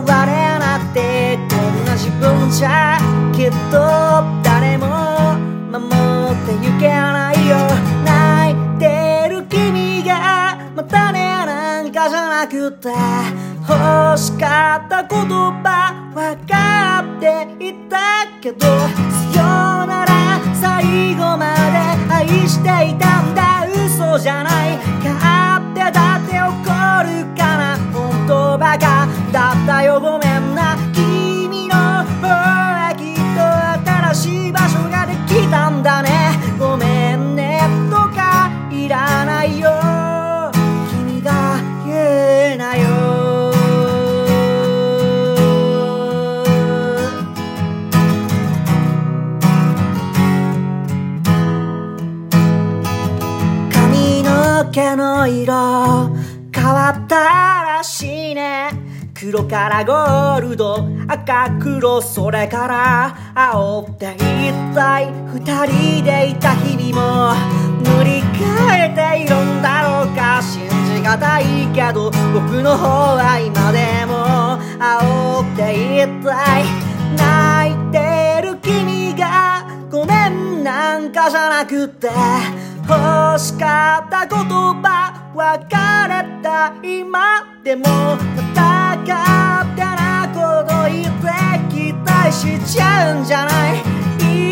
我なってこんな自分じゃきっと誰も守ってゆけないよ泣いてる君がまたねなんかじゃなくて欲しかった言葉分かっていたけどさよなら最後まで愛していたんだ。嘘じゃない。勝手だって怒るから本当バだったよごめんな。君の方へきっと新しい場所ができたんだね。ごめんね。とかいらないよ。君が言うなよ。髪の毛の色変わったらしいね。黒からゴールド。赤黒それから青って一体二人でいた日々も。塗り替えているんだろうか。信じがたいけど僕の方は今でも。青って一体泣いてる君がごめんなんかじゃなくて。欲しかった言葉別れた今でも。また勝手なこと言って期待しちゃうんじゃない？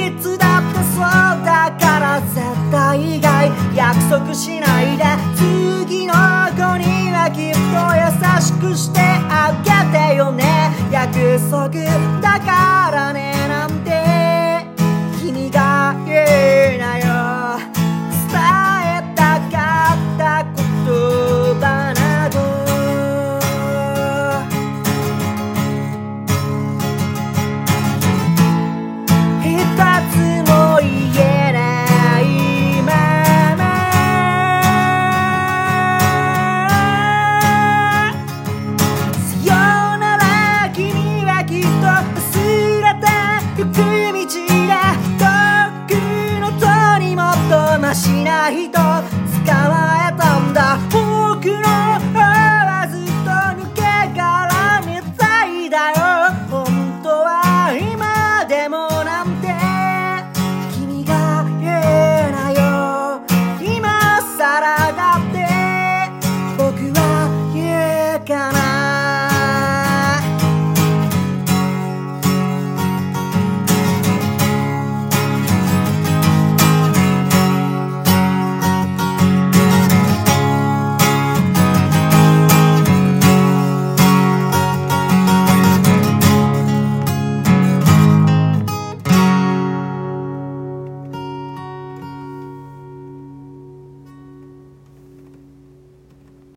いつだってそうだから絶対以外約束しないで次の子にはきっと優しくしてあげてよね。約束だからく